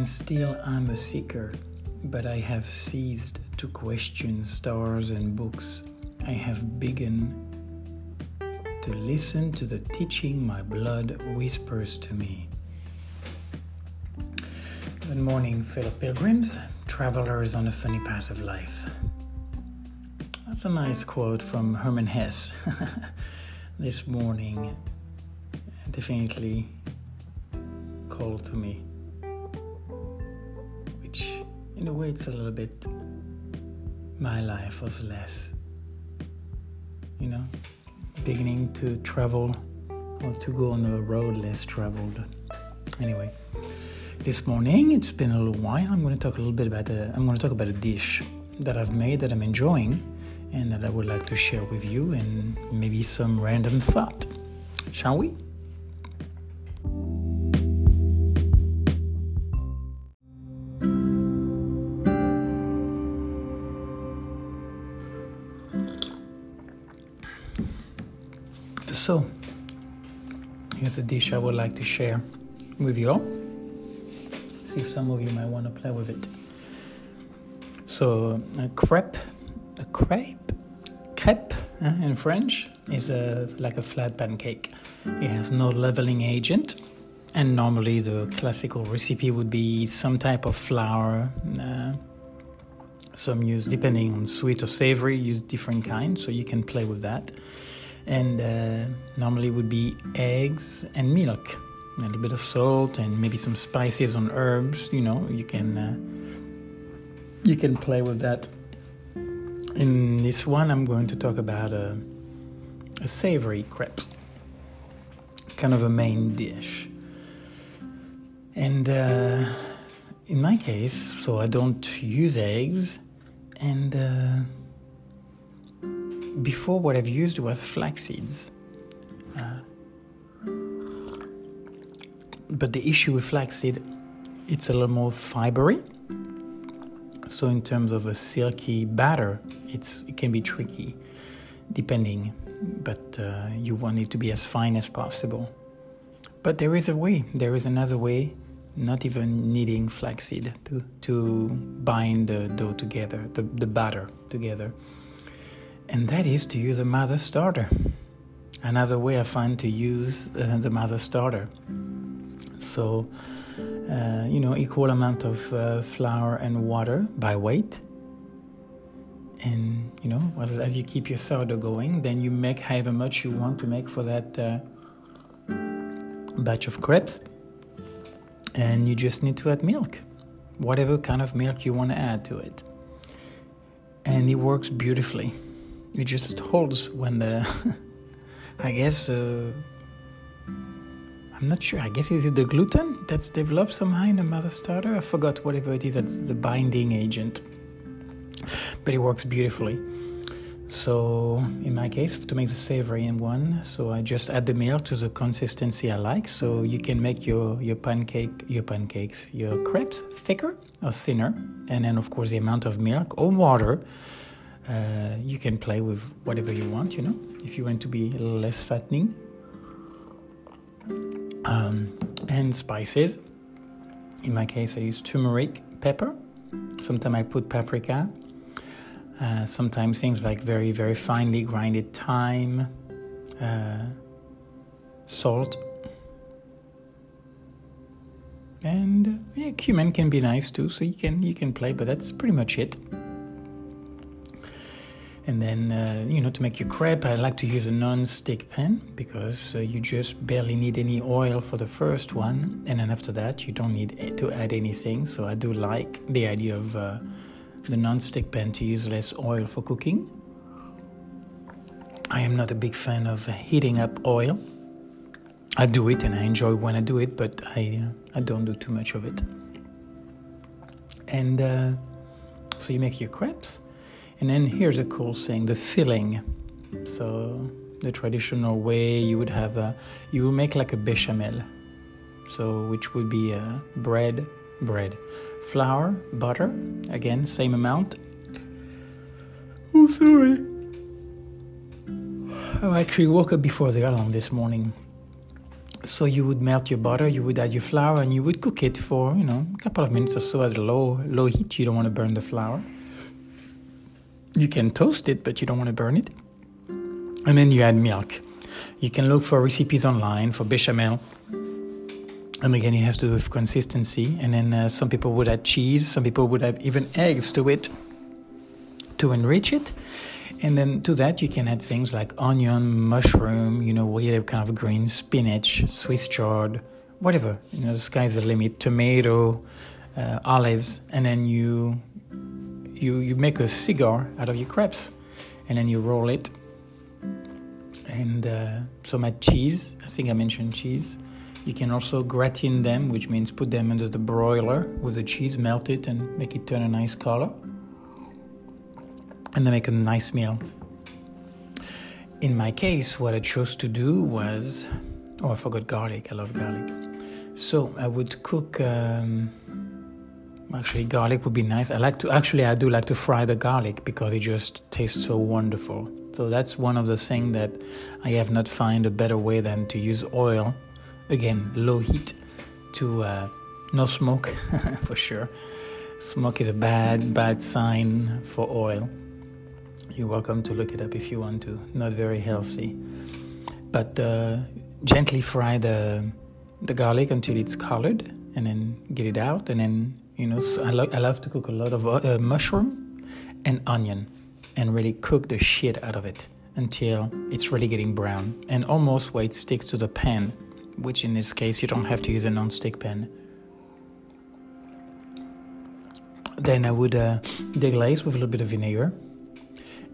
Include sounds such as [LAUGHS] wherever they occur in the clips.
And still am a seeker, but I have ceased to question stars and books. I have begun to listen to the teaching my blood whispers to me. Good morning, fellow pilgrims, travelers on a funny path of life. That's a nice quote from Hermann Hesse [LAUGHS] this morning. Definitely called to me, in a way it's a little bit my life was less, you know, beginning to travel or to go on a road less traveled. Anyway, this morning it's been a little while. I'm going to talk a little bit about a, I'm going to talk about a dish that I've made that I'm enjoying and that I would like to share with you and maybe some random thought. Shall we? So, here's a dish I would like to share with you all. See if some of you might want to play with it. So, a crepe a crepe, crepe in French, is a, like a flat pancake. It has no leveling agent, and normally the classical recipe would be some type of flour. Uh, some use, depending on sweet or savory, use different kinds, so you can play with that. And uh, normally would be eggs and milk, a little bit of salt, and maybe some spices on herbs. You know, you can uh, you can play with that in this one, I'm going to talk about a, a savory crepe, kind of a main dish. And uh, in my case, so I don't use eggs, and uh, before what I've used was flax seeds. Uh, but the issue with flaxseed, it's a little more fibery. So in terms of a silky batter, it's it can be tricky, depending. But uh, you want it to be as fine as possible. But there is a way. There is another way. Not even needing flaxseed to to bind the dough together, the, the batter together, and that is to use a mother starter. Another way I find to use uh, the mother starter. So, uh, you know, equal amount of uh, flour and water by weight. And you know as, as you keep your sourdough going then you make however much you want to make for that uh, batch of crepes. And you just need to add milk. Whatever kind of milk you want to add to it. And it works beautifully it just holds when the [LAUGHS] i guess uh, i'm not sure i guess is it the gluten that's developed somehow in the mother starter i forgot whatever it is that's the binding agent but it works beautifully. So in my case, to make the savory one, so I just add the milk to the consistency I like. So you can make your your pancake, your pancakes, your crepes thicker or thinner, and then of course the amount of milk or water. Uh, you can play with whatever you want, you know. If you want to be less fattening, um, and spices. In my case, I use turmeric, pepper. Sometimes I put paprika, uh, sometimes things like very, very finely grinded thyme, uh, salt, and yeah, cumin can be nice too. So you can you can play, but that's pretty much it. And then uh, you know to make your crepe, I like to use a non-stick pan because uh, you just barely need any oil for the first one, and then after that you don't need to add anything. So I do like the idea of uh, the non-stick pan to use less oil for cooking. I am not a big fan of heating up oil. I do it and I enjoy when I do it, but I uh, I don't do too much of it. And uh, so you make your crepes, and then here's a cool thing: the filling. So the traditional way you would have a you would make like a bechamel, so which would be a bread bread. Flour, butter, again, same amount. Oh, sorry. I actually woke up before the alarm this morning. so you would melt your butter, you would add your flour, and you would cook it for you know a couple of minutes or so at a low low heat. You don't want to burn the flour. You can toast it, but you don't want to burn it. And then you add milk. You can look for recipes online for bechamel. And again, it has to do with consistency. And then uh, some people would add cheese. Some people would add even eggs to it to enrich it. And then to that, you can add things like onion, mushroom, you know, whatever kind of green, spinach, Swiss chard, whatever. You know, the sky's the limit. Tomato, uh, olives, and then you you you make a cigar out of your crepes, and then you roll it. And uh, some add cheese. I think I mentioned cheese. You can also gratin them, which means put them under the broiler with the cheese, melt it, and make it turn a nice color and then make a nice meal. In my case, what I chose to do was oh, I forgot garlic. I love garlic. So I would cook. Um, actually, garlic would be nice. I like to actually I do like to fry the garlic because it just tastes so wonderful. So that's one of the things that I have not find a better way than to use oil. Again, low heat to uh, no smoke [LAUGHS] for sure. Smoke is a bad bad sign for oil. You're welcome to look it up if you want to. Not very healthy. But uh, gently fry the, the garlic until it's colored and then get it out. And then, you know, so I, lo- I love to cook a lot of uh, mushroom and onion and really cook the shit out of it until it's really getting brown and almost where it sticks to the pan, which in this case you don't have to use a non-stick pan. Then I would uh, deglaze with a little bit of vinegar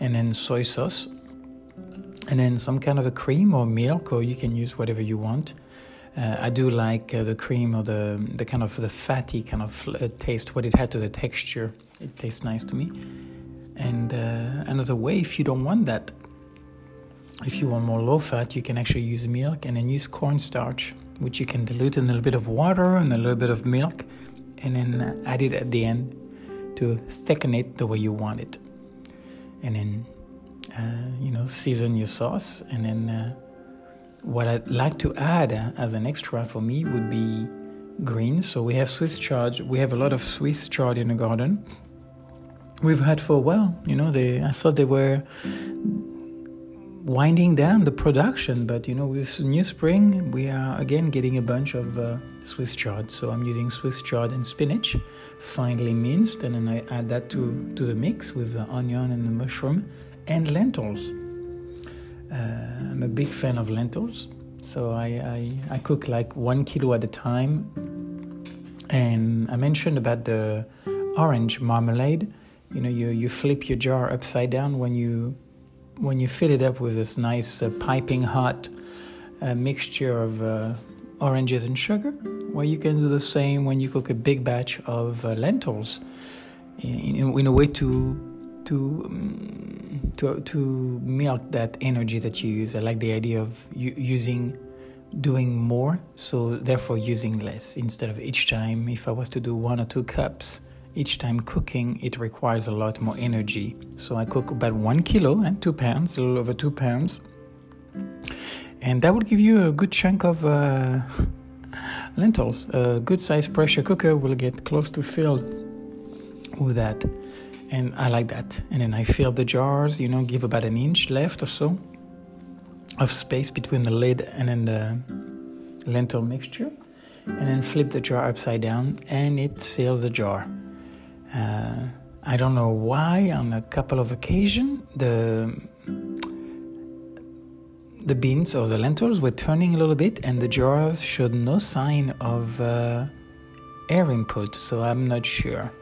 and then soy sauce, and then some kind of a cream or milk, or you can use whatever you want. Uh, I do like uh, the cream or the the kind of the fatty kind of uh, taste, what it had to the texture. It tastes nice to me. And uh, another way, if you don't want that, if you want more low fat, you can actually use milk and then use cornstarch, which you can dilute in a little bit of water and a little bit of milk, and then add it at the end to thicken it the way you want it and then uh, you know season your sauce and then uh, what I'd like to add uh, as an extra for me would be greens. So we have Swiss chard. We have a lot of Swiss chard in the garden. We've had for a while. You know, they. I thought they were winding down the production, but you know, with new spring, we are again getting a bunch of uh, Swiss chard. So I'm using Swiss chard and spinach, finely minced, and then I add that to, to the mix with the onion and the mushroom and lentils. Uh, I'm a big fan of lentils, so I, I, I cook like one kilo at a time. And I mentioned about the orange marmalade. You know, you, you flip your jar upside down when you when you fill it up with this nice uh, piping hot uh, mixture of uh, oranges and sugar, well, you can do the same when you cook a big batch of uh, lentils in, in, a way to to, um, to to milk that energy that you use. I like the idea of using doing more, so therefore using less instead of each time. If I was to do one or two cups, each time cooking, it requires a lot more energy. So I cook about one kilo and two pounds, a little over two pounds. And that will give you a good chunk of uh, [LAUGHS] lentils. A good sized pressure cooker will get close to filled with that. And I like that. And then I fill the jars, you know, give about an inch left or so of space between the lid and then the lentil mixture. And then flip the jar upside down and it seals the jar. Uh, I don't know why. On a couple of occasions, the the beans or the lentils were turning a little bit, and the jars showed no sign of uh, air input. So I'm not sure,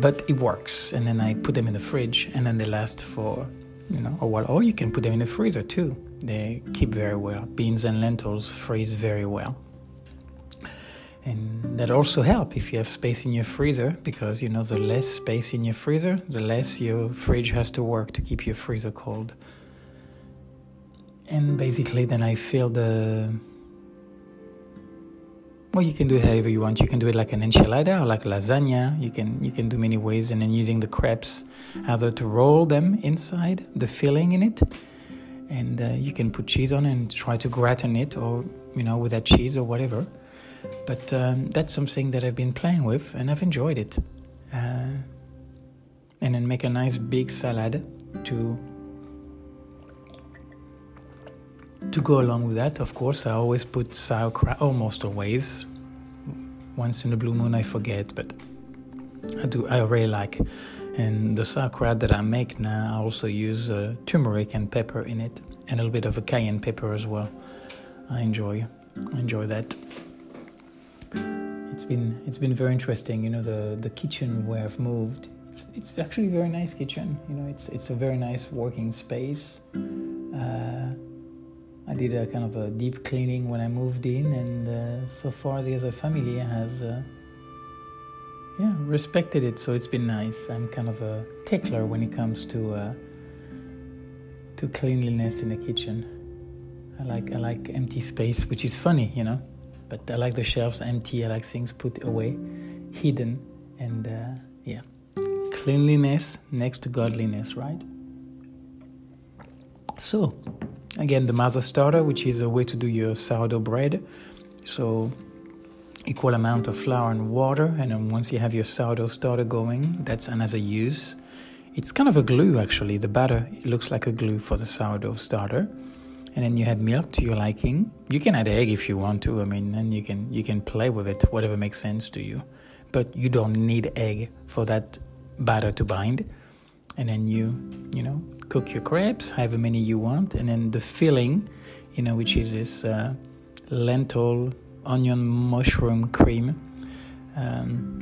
but it works. And then I put them in the fridge, and then they last for you know a while. Or you can put them in the freezer too. They keep very well. Beans and lentils freeze very well and that also help if you have space in your freezer because you know the less space in your freezer the less your fridge has to work to keep your freezer cold and basically then i fill the well you can do it however you want you can do it like an enchilada or like lasagna you can you can do many ways and then using the crepes either to roll them inside the filling in it and uh, you can put cheese on and try to gratin it or you know, with that cheese or whatever. But um, that's something that I've been playing with and I've enjoyed it. Uh, and then make a nice big salad to to go along with that. Of course, I always put sauerkraut, almost always. Once in a blue moon, I forget, but I do. I really like. And the sauerkraut that I make now, I also use uh, turmeric and pepper in it, and a little bit of a cayenne pepper as well. I enjoy, enjoy that. It's been it's been very interesting. You know, the the kitchen where I've moved. It's, it's actually a very nice kitchen. You know, it's it's a very nice working space. Uh, I did a kind of a deep cleaning when I moved in, and uh, so far the other family has, uh, yeah, respected it. So it's been nice. I'm kind of a tickler when it comes to uh, to cleanliness in the kitchen. I like I like empty space, which is funny, you know. But I like the shelves empty. I like things put away, hidden, and uh, yeah, cleanliness next to godliness, right? So Again, the mother starter, which is a way to do your sourdough bread. So, equal amount of flour and water, and then once you have your sourdough starter going, that's another use. It's kind of a glue actually. The batter looks like a glue for the sourdough starter. And then you add milk to your liking. You can add egg if you want to. I mean, and you can you can play with it, whatever makes sense to you. But you don't need egg for that batter to bind. And then you, you know, cook your crepes, however many you want, and then the filling, you know, which is this uh, lentil, onion, mushroom cream, um,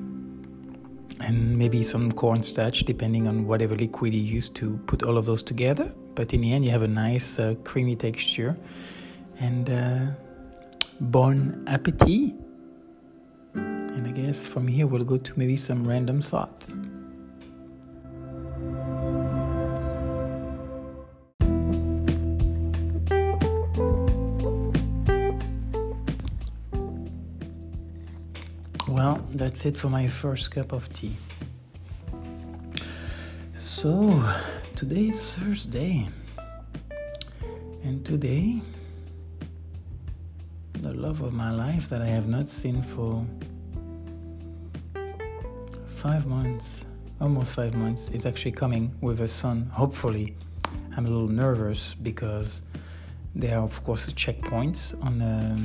and maybe some cornstarch, depending on whatever liquid you use to put all of those together. But in the end, you have a nice uh, creamy texture. And uh, bon appetit! And I guess from here we'll go to maybe some random thought. Well, that's it for my first cup of tea. So, today is Thursday. And today, the love of my life that I have not seen for five months, almost five months, is actually coming with a son. Hopefully, I'm a little nervous because there are, of course, checkpoints on the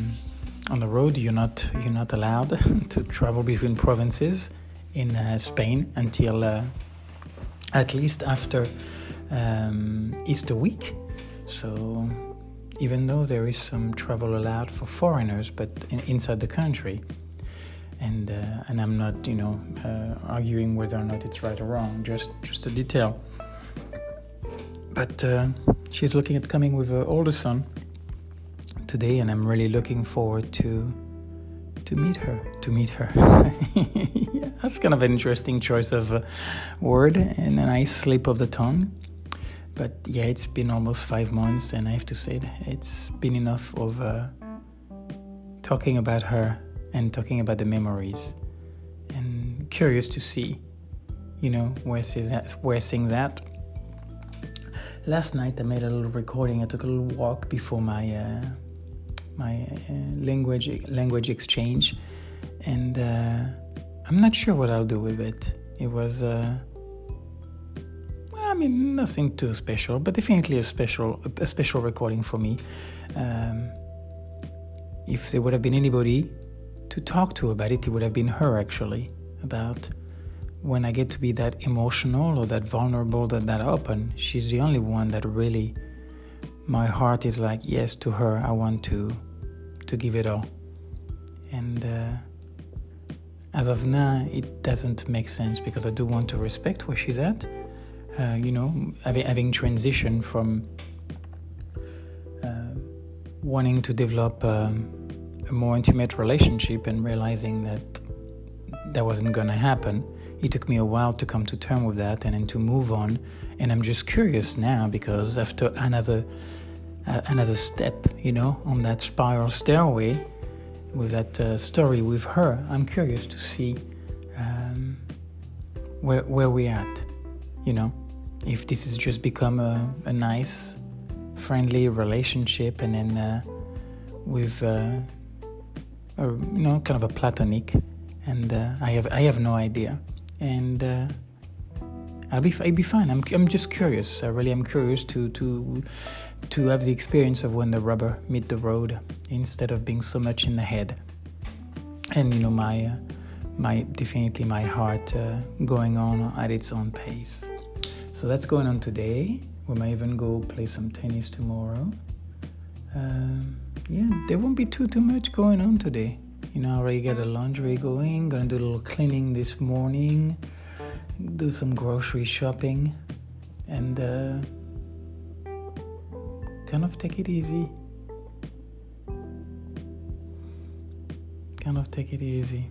on the road you're not you're not allowed [LAUGHS] to travel between provinces in uh, Spain until uh, at least after um, Easter week. So even though there is some travel allowed for foreigners, but in, inside the country, and uh, and I'm not you know uh, arguing whether or not it's right or wrong, just just a detail. But uh, she's looking at coming with her older son today, and I'm really looking forward to to meet her. To meet her, [LAUGHS] yeah, that's kind of an interesting choice of a word and a nice slip of the tongue. But yeah, it's been almost five months, and I have to say it's been enough of uh, talking about her and talking about the memories, and curious to see, you know, where things at, where things at. Last night I made a little recording. I took a little walk before my uh, my uh, language language exchange, and uh, I'm not sure what I'll do with it. It was, uh, I mean, nothing too special, but definitely a special a special recording for me. Um, if there would have been anybody to talk to about it, it would have been her actually about when I get to be that emotional or that vulnerable, that that open. She's the only one that really my heart is like yes to her. I want to to give it all. And uh, as of now it doesn't make sense because i do want to respect where she's at. Uh, you know having, having transitioned from uh, wanting to develop um, a more intimate relationship and realizing that that wasn't going to happen it took me a while to come to terms with that and then to move on. And i'm just curious now because after another uh, another step you know on that spiral stairway with that uh, story with her i'm curious to see um, where, where we're at you know? If this has just become a, a nice friendly relationship and then uh, with uh, a, you know kind of a platonic, and uh, I have I have no idea, and uh, I'll be I'll be fine. I'm I'm just curious. I really am curious to to to have the experience of when the rubber meet the road instead of being so much in the head, and you know my. Uh, my definitely my heart uh, going on at its own pace. So that's going on today. We might even go play some tennis tomorrow. Um, yeah, there won't be too too much going on today. You know, I already got the laundry going. Gonna do a little cleaning this morning. Do some grocery shopping, and uh, kind of take it easy. Kind of take it easy.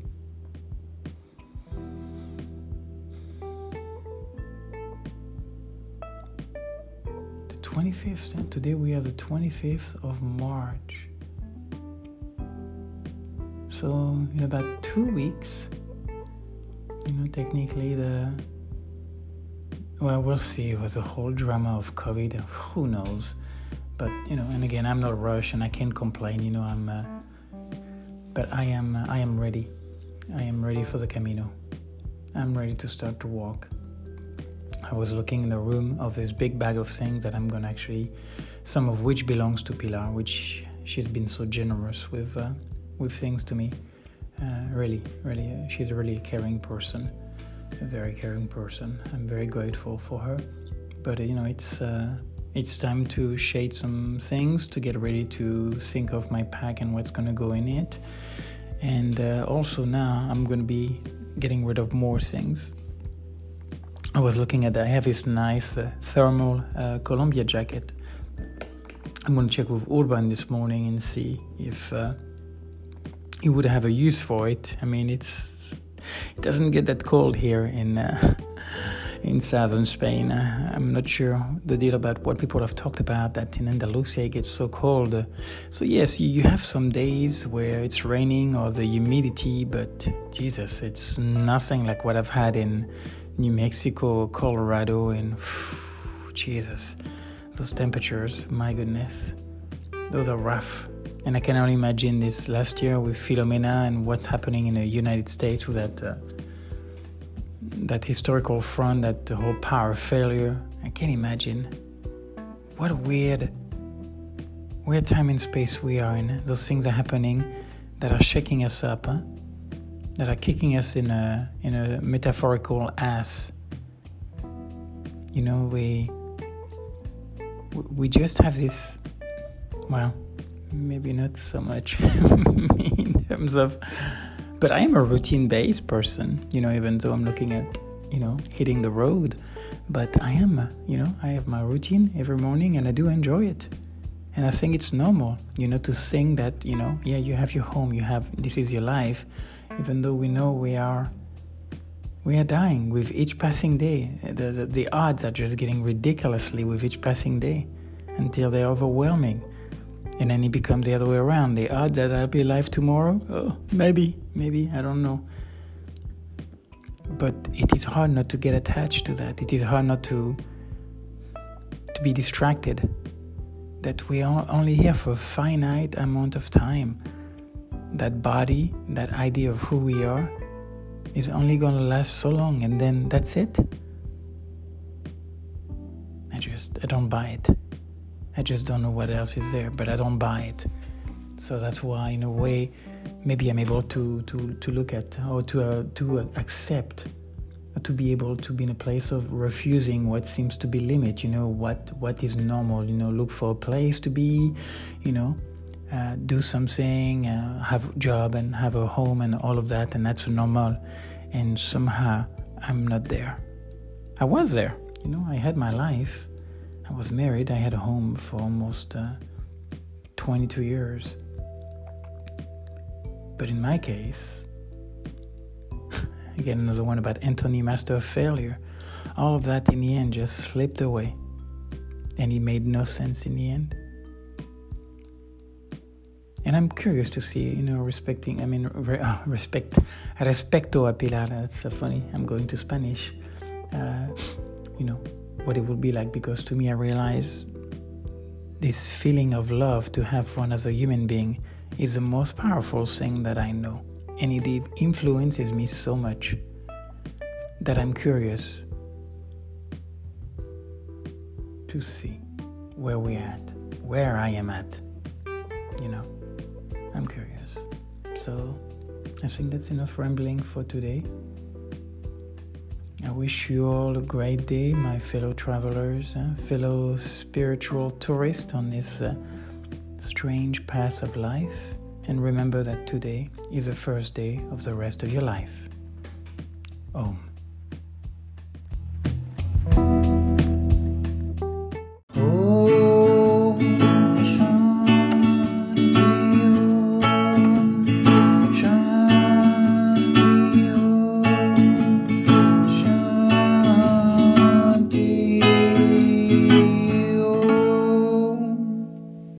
The 25th, and today we are the 25th of March. So, in about two weeks, you know, technically the. Well, we'll see with the whole drama of COVID. Who knows? But, you know, and again, I'm not Russian. I can't complain. You know, I'm. Uh, but I am. Uh, I am ready. I am ready for the Camino. I'm ready to start to walk. I was looking in the room of this big bag of things that I'm gonna actually, some of which belongs to Pilar, which she's been so generous with, uh, with things to me. Uh, really, really, uh, she's a really caring person, a very caring person. I'm very grateful for her. But uh, you know, it's uh, it's time to shade some things to get ready to think of my pack and what's gonna go in it. And uh, also now I'm gonna be getting rid of more things. I was looking at I have this nice uh, thermal Columbia jacket. I'm gonna check with Urban this morning and see if he would have a use for it. I mean, it's it doesn't get that cold here in uh, in southern Spain. Uh, I'm not sure the deal about what people have talked about that in Andalusia it gets so cold. So yes, you, you have some days where it's raining or the humidity, but Jesus, it's nothing like what I've had in New Mexico, Colorado, and phew, Jesus, those temperatures, my goodness, those are rough. And I can only imagine this last year with Filomena and what's happening in the United States with that uh, that historical front, that the whole power failure. I can't imagine. What a weird, weird time and space we are in. Those things are happening that are shaking us up, huh? that are kicking us in a in a metaphorical ass. You know, we we just have this. Well, maybe not so much [LAUGHS] in terms of but I am a routine based person, you know, even though I'm looking at, you know, hitting the road. But I am, you know, I have my routine every morning and I do enjoy it. And I think it's normal, you know, to think that, you know, yeah, you have your home, you have, this is your life, even though we know we are. We are dying with each passing day. The, the, the odds are just getting ridiculously with each passing day until they're overwhelming and then it becomes the other way around. The odds that I'll be alive tomorrow, oh, maybe, maybe, I don't know. But it is hard not to get attached to that. It is hard not to to be distracted. That we are only here for a finite amount of time. That body, that idea of who we are, is only going to last so long, and then that's it. I just I don't buy it. I just don't know what else is there, but I don't buy it. So that's why, in a way, maybe I'm able to to, to look at or to uh, to accept, to be able to be in a place of refusing what seems to be limit. You know what what is normal. You know, look for a place to be. You know, uh, do something, uh, have a job and have a home and all of that, and that's normal. And somehow I'm not there. I was there. You know, I had my life I was married, I had a home for almost uh, 22 years. But in my case, [LAUGHS] again, another one about Anthony, master of failure, all of that in the end just slipped away. And it made no sense in the end. And I'm curious to see, you know, respecting, I mean, re, uh, [LAUGHS] respect, respecto a Pilar, that's so funny. I'm going to Spanish. Uh, you know, what it would be like because to me I realize this feeling of love to have one as a human being is the most powerful thing that I know. And it influences me so much that I'm curious to see where we're at, where I am at. You know, I'm curious. So I think that's enough rambling for today. I wish you all a great day, my fellow travelers, uh, fellow spiritual tourists on this uh, strange path of life. And remember that today is the first day of the rest of your life. Om.